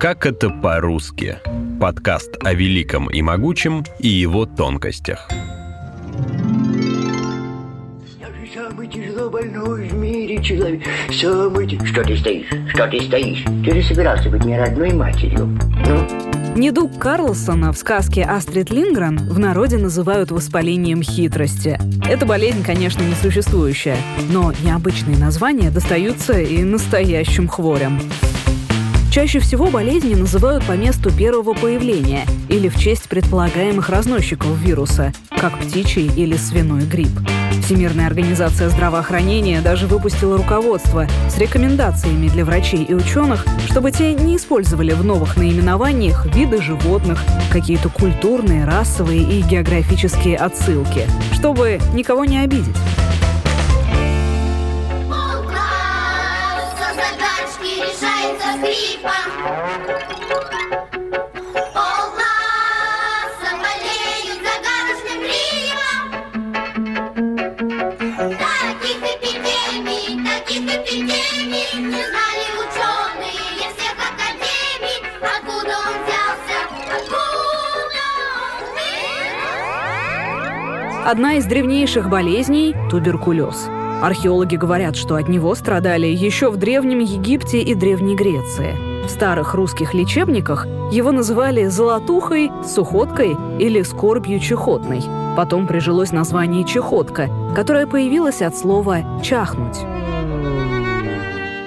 Как это по-русски? Подкаст о великом и могучем и его тонкостях. Самый тяжело больной в мире человек. Самый... Что ты стоишь? Что ты стоишь? Ты же собирался быть мне родной матерью. Ну, Недуг Карлсона в сказке Астрид Лингрен в народе называют воспалением хитрости. Эта болезнь, конечно, не существующая, но необычные названия достаются и настоящим хворям. Чаще всего болезни называют по месту первого появления или в честь предполагаемых разносчиков вируса, как птичий или свиной грипп. Всемирная организация здравоохранения даже выпустила руководство с рекомендациями для врачей и ученых, чтобы те не использовали в новых наименованиях виды животных, какие-то культурные, расовые и географические отсылки, чтобы никого не обидеть. Откуда он? Одна из древнейших болезней – туберкулез. Археологи говорят, что от него страдали еще в Древнем Египте и Древней Греции. В старых русских лечебниках его называли золотухой, сухоткой или скорбью чехотной. Потом прижилось название чехотка, которое появилось от слова «чахнуть».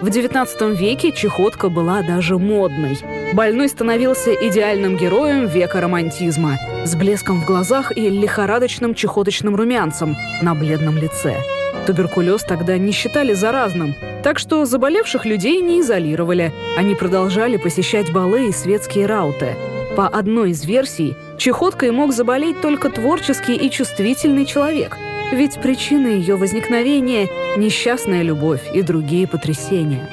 В XIX веке чехотка была даже модной. Больной становился идеальным героем века романтизма, с блеском в глазах и лихорадочным чехоточным румянцем на бледном лице. Туберкулез тогда не считали заразным, так что заболевших людей не изолировали. Они продолжали посещать балы и светские рауты. По одной из версий, чехоткой мог заболеть только творческий и чувствительный человек, ведь причина ее возникновения – несчастная любовь и другие потрясения.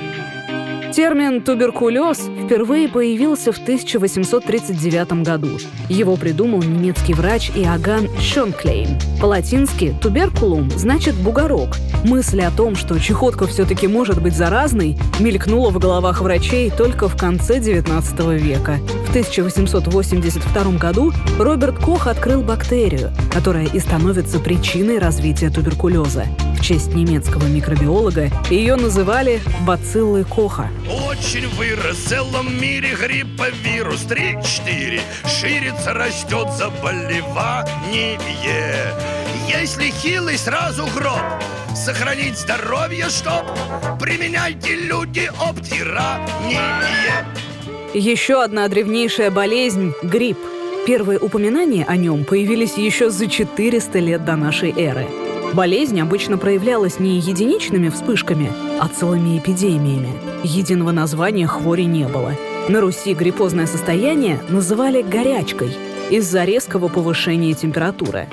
Термин «туберкулез» впервые появился в 1839 году. Его придумал немецкий врач Иоганн Шонклейн. По-латински «туберкулум» значит «бугорок». Мысль о том, что чехотка все-таки может быть заразной, мелькнула в головах врачей только в конце 19 века. В 1882 году Роберт Кох открыл бактерию, которая и становится причиной развития туберкулеза. В честь немецкого микробиолога ее называли бациллы Коха. Очень вырос в целом мире грипповирус 3-4 Ширится, растет заболевание Если хилый, сразу гроб Сохранить здоровье, чтоб Применяйте люди обтирание Еще одна древнейшая болезнь – грипп. Первые упоминания о нем появились еще за 400 лет до нашей эры. Болезнь обычно проявлялась не единичными вспышками, а целыми эпидемиями. Единого названия хвори не было. На Руси гриппозное состояние называли горячкой из-за резкого повышения температуры.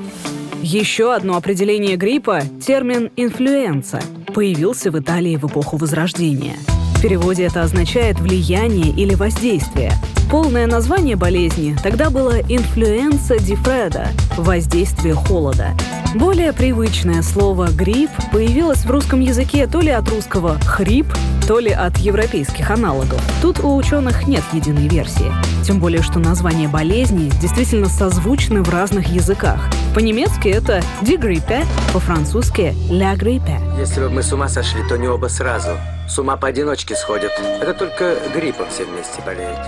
Еще одно определение гриппа – термин «influenza» появился в Италии в эпоху Возрождения. В переводе это означает «влияние» или «воздействие». Полное название болезни тогда было «influenza di freddo» – «воздействие холода». Более привычное слово «грипп» появилось в русском языке то ли от русского «хрип», то ли от европейских аналогов. Тут у ученых нет единой версии. Тем более, что названия болезни действительно созвучны в разных языках. По-немецки это «die Grippe», по-французски «la grippe». Если бы мы с ума сошли, то не оба сразу. С ума поодиночке сходят. Это только гриппом все вместе болеют.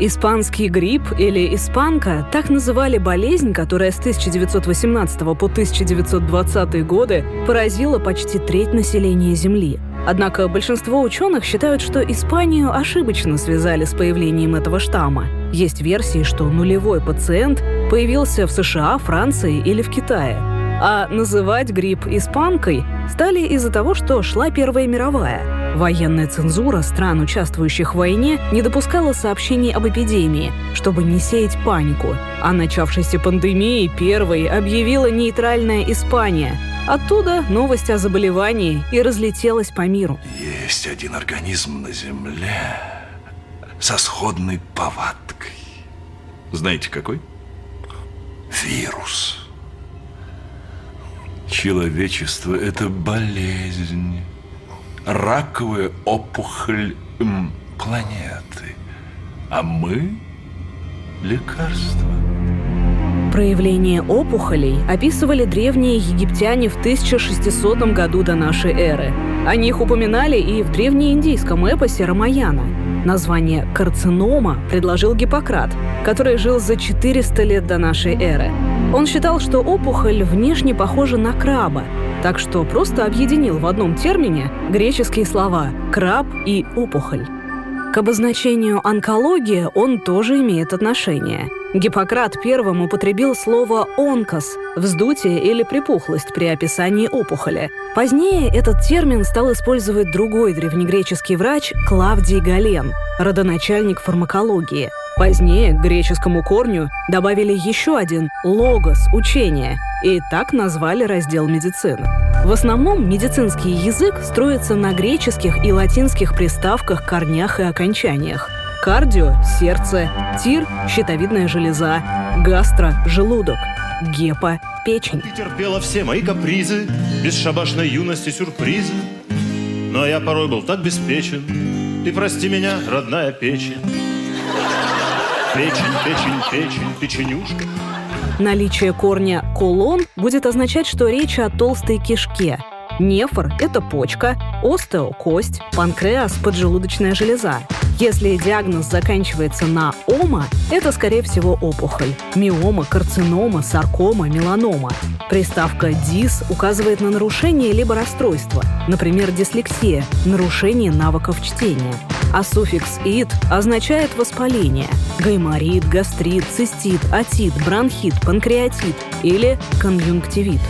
Испанский грипп или испанка – так называли болезнь, которая с 1918 по 1920 годы поразила почти треть населения Земли. Однако большинство ученых считают, что Испанию ошибочно связали с появлением этого штамма. Есть версии, что нулевой пациент появился в США, Франции или в Китае. А называть грипп испанкой стали из-за того, что шла Первая мировая. Военная цензура стран, участвующих в войне, не допускала сообщений об эпидемии, чтобы не сеять панику. О начавшейся пандемии первой объявила нейтральная Испания. Оттуда новость о заболевании и разлетелась по миру. Есть один организм на Земле со сходной повадкой. Знаете какой? Вирус. Человечество – это болезнь, раковая опухоль планеты. а мы — лекарство. Проявление опухолей описывали древние египтяне в 1600 году до нашей эры. О них упоминали и в древнеиндийском эпосе Рамаяна. Название «карцинома» предложил Гиппократ, который жил за 400 лет до нашей эры. Он считал, что опухоль внешне похожа на краба, так что просто объединил в одном термине греческие слова «краб» и «опухоль». К обозначению онкология он тоже имеет отношение. Гиппократ первым употребил слово «онкос» – вздутие или припухлость при описании опухоли. Позднее этот термин стал использовать другой древнегреческий врач Клавдий Гален, родоначальник фармакологии. Позднее к греческому корню добавили еще один – «логос» – учение, и так назвали раздел медицины. В основном медицинский язык строится на греческих и латинских приставках, корнях и окончаниях. Кардио – сердце, тир – щитовидная железа, гастро – желудок, гепа – печень. Ты терпела все мои капризы, бесшабашной юности сюрпризы. Но я порой был так беспечен. Ты прости меня, родная печень. Печень, печень, печень, печенюшка. Наличие корня «колон» будет означать, что речь о толстой кишке. Нефр – это почка, остео – кость, панкреас – поджелудочная железа. Если диагноз заканчивается на «ома», это, скорее всего, опухоль. Миома, карцинома, саркома, меланома. Приставка «дис» указывает на нарушение либо расстройство, например, дислексия – нарушение навыков чтения. А суффикс «ит» означает воспаление – гайморит, гастрит, цистит, отит, бронхит, панкреатит или конъюнктивит.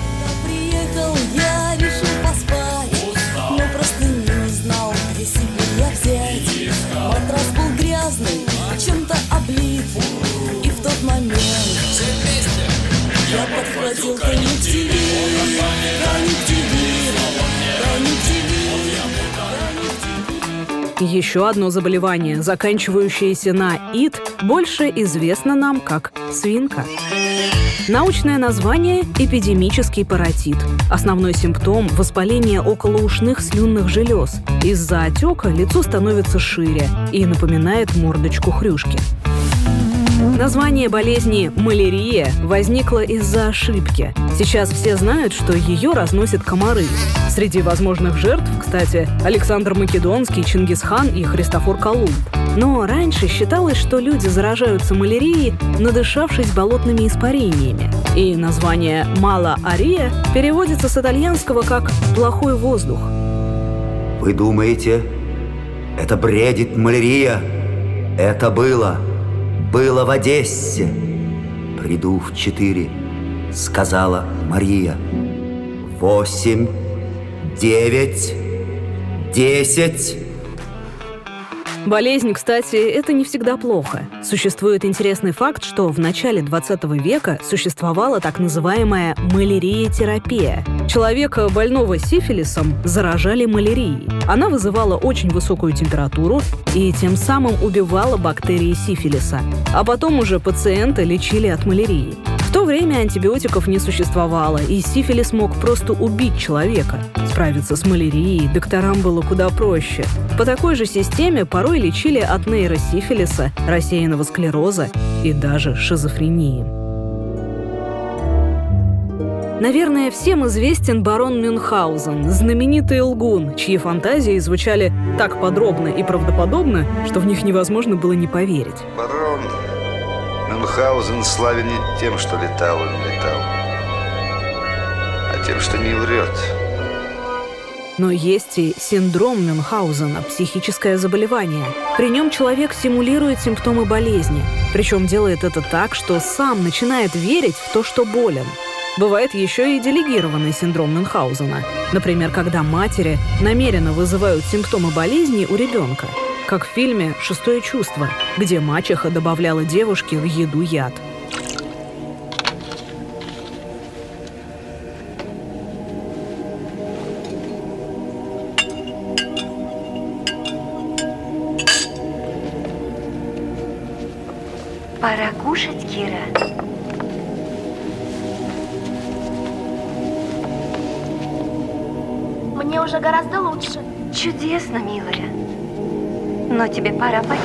Еще одно заболевание, заканчивающееся на «ит», больше известно нам как свинка. Научное название – эпидемический паротит. Основной симптом – воспаление околоушных слюнных желез. Из-за отека лицо становится шире и напоминает мордочку хрюшки. Название болезни малярия возникло из-за ошибки. Сейчас все знают, что ее разносят комары. Среди возможных жертв, кстати, Александр Македонский, Чингисхан и Христофор Колумб. Но раньше считалось, что люди заражаются малярией, надышавшись болотными испарениями. И название «мала-ария» переводится с итальянского как «плохой воздух». Вы думаете, это бредит малярия? Это было. Было в Одессе. Приду в четыре, сказала Мария. Восемь, девять, десять. Болезнь, кстати, это не всегда плохо. Существует интересный факт, что в начале 20 века существовала так называемая малярия-терапия. Человека, больного сифилисом, заражали малярией. Она вызывала очень высокую температуру и тем самым убивала бактерии сифилиса. А потом уже пациента лечили от малярии. В то время антибиотиков не существовало, и сифилис мог просто убить человека. Справиться с малярией докторам было куда проще. По такой же системе порой лечили от нейросифилиса, рассеянного склероза и даже шизофрении. Наверное, всем известен барон Мюнхгаузен, знаменитый лгун, чьи фантазии звучали так подробно и правдоподобно, что в них невозможно было не поверить. Барон Мюнхгаузен славен не тем, что летал он летал, а тем, что не врет. Но есть и синдром Мюнхгаузена, психическое заболевание. При нем человек симулирует симптомы болезни, причем делает это так, что сам начинает верить в то, что болен. Бывает еще и делегированный синдром Мюнхгаузена. Например, когда матери намеренно вызывают симптомы болезни у ребенка. Как в фильме «Шестое чувство», где мачеха добавляла девушке в еду яд. Уже гораздо лучше. Чудесно, милая. Но тебе пора поесть.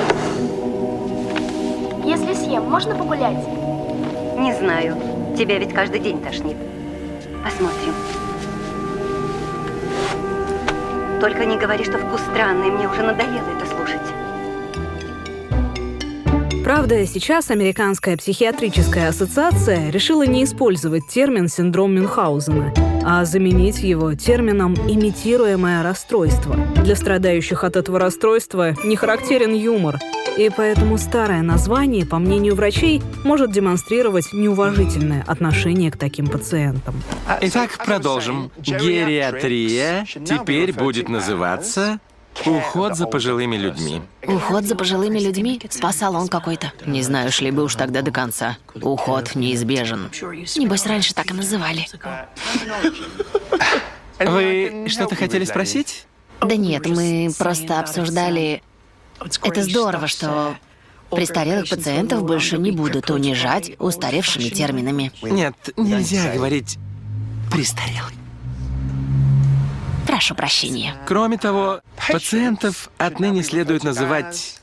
Если съем, можно погулять? Не знаю. Тебя ведь каждый день тошнит. Посмотрим. Только не говори, что вкус странный. Мне уже надоело это слушать. Правда, сейчас Американская психиатрическая ассоциация решила не использовать термин «синдром Мюнхгаузена», а заменить его термином «имитируемое расстройство». Для страдающих от этого расстройства не характерен юмор, и поэтому старое название, по мнению врачей, может демонстрировать неуважительное отношение к таким пациентам. Итак, продолжим. Гериатрия теперь будет называться уход за пожилыми людьми. Уход за пожилыми людьми? Спа-салон какой-то. Не знаю, шли бы уж тогда до конца. Уход неизбежен. Небось, раньше так и называли. Вы что-то хотели спросить? Да нет, мы просто обсуждали... Это здорово, что престарелых пациентов больше не будут унижать устаревшими терминами. Нет, нельзя говорить престарелый. Прошу прощения. Кроме того, пациентов отныне следует называть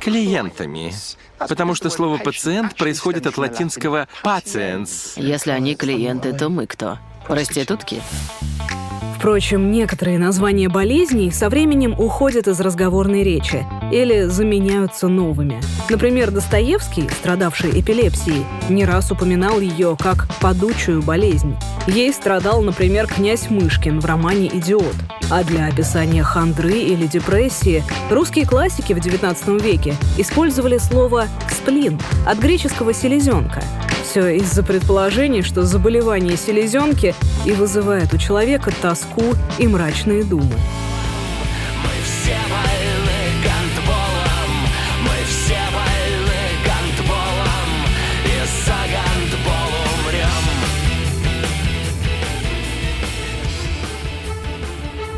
клиентами, потому что слово «пациент» происходит от латинского «patiens». Если они клиенты, то мы кто? Проститутки? Впрочем, некоторые названия болезней со временем уходят из разговорной речи или заменяются новыми. Например, Достоевский, страдавший эпилепсией, не раз упоминал ее как «падучую болезнь». Ей страдал, например, князь Мышкин в романе «Идиот». А для описания хандры или депрессии русские классики в XIX веке использовали слово «сплин» от греческого «селезенка». Все из-за предположений, что заболевание селезенки и вызывает у человека тоску и мрачные думы.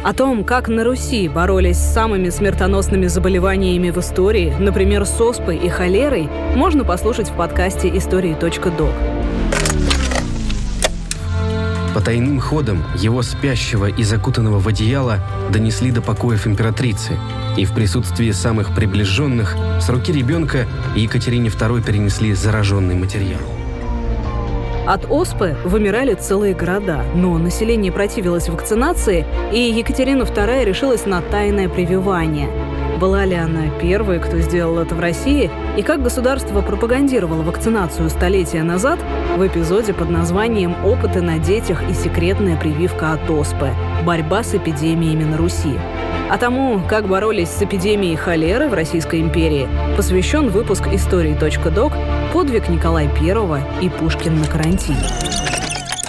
О том, как на Руси боролись с самыми смертоносными заболеваниями в истории, например, с оспой и холерой, можно послушать в подкасте «Истории.док». По тайным ходам его спящего и закутанного в одеяло донесли до покоев императрицы, и в присутствии самых приближенных с руки ребенка Екатерине II перенесли зараженный материал. От оспы вымирали целые города, но население противилось вакцинации, и Екатерина II решилась на тайное прививание. Была ли она первой, кто сделал это в России, и как государство пропагандировало вакцинацию столетия назад, в эпизоде под названием «Опыты на детях и секретная прививка от оспы. Борьба с эпидемиями на Руси». А тому, как боролись с эпидемией холеры в Российской империи, посвящен выпуск «Истории.док. Подвиг Николая I и Пушкин на карантине».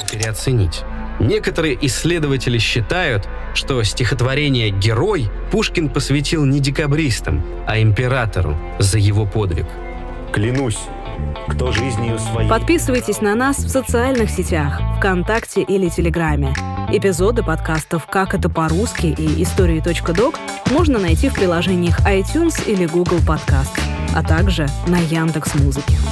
Переоценить. Некоторые исследователи считают, что стихотворение «Герой» Пушкин посвятил не декабристам, а императору за его подвиг. Клянусь, кто жизнью своей... Подписывайтесь на нас в социальных сетях, ВКонтакте или Телеграме. Эпизоды подкастов «Как это по-русски» и «Истории.док» можно найти в приложениях iTunes или Google Podcast, а также на Яндекс.Музыке. Музыке.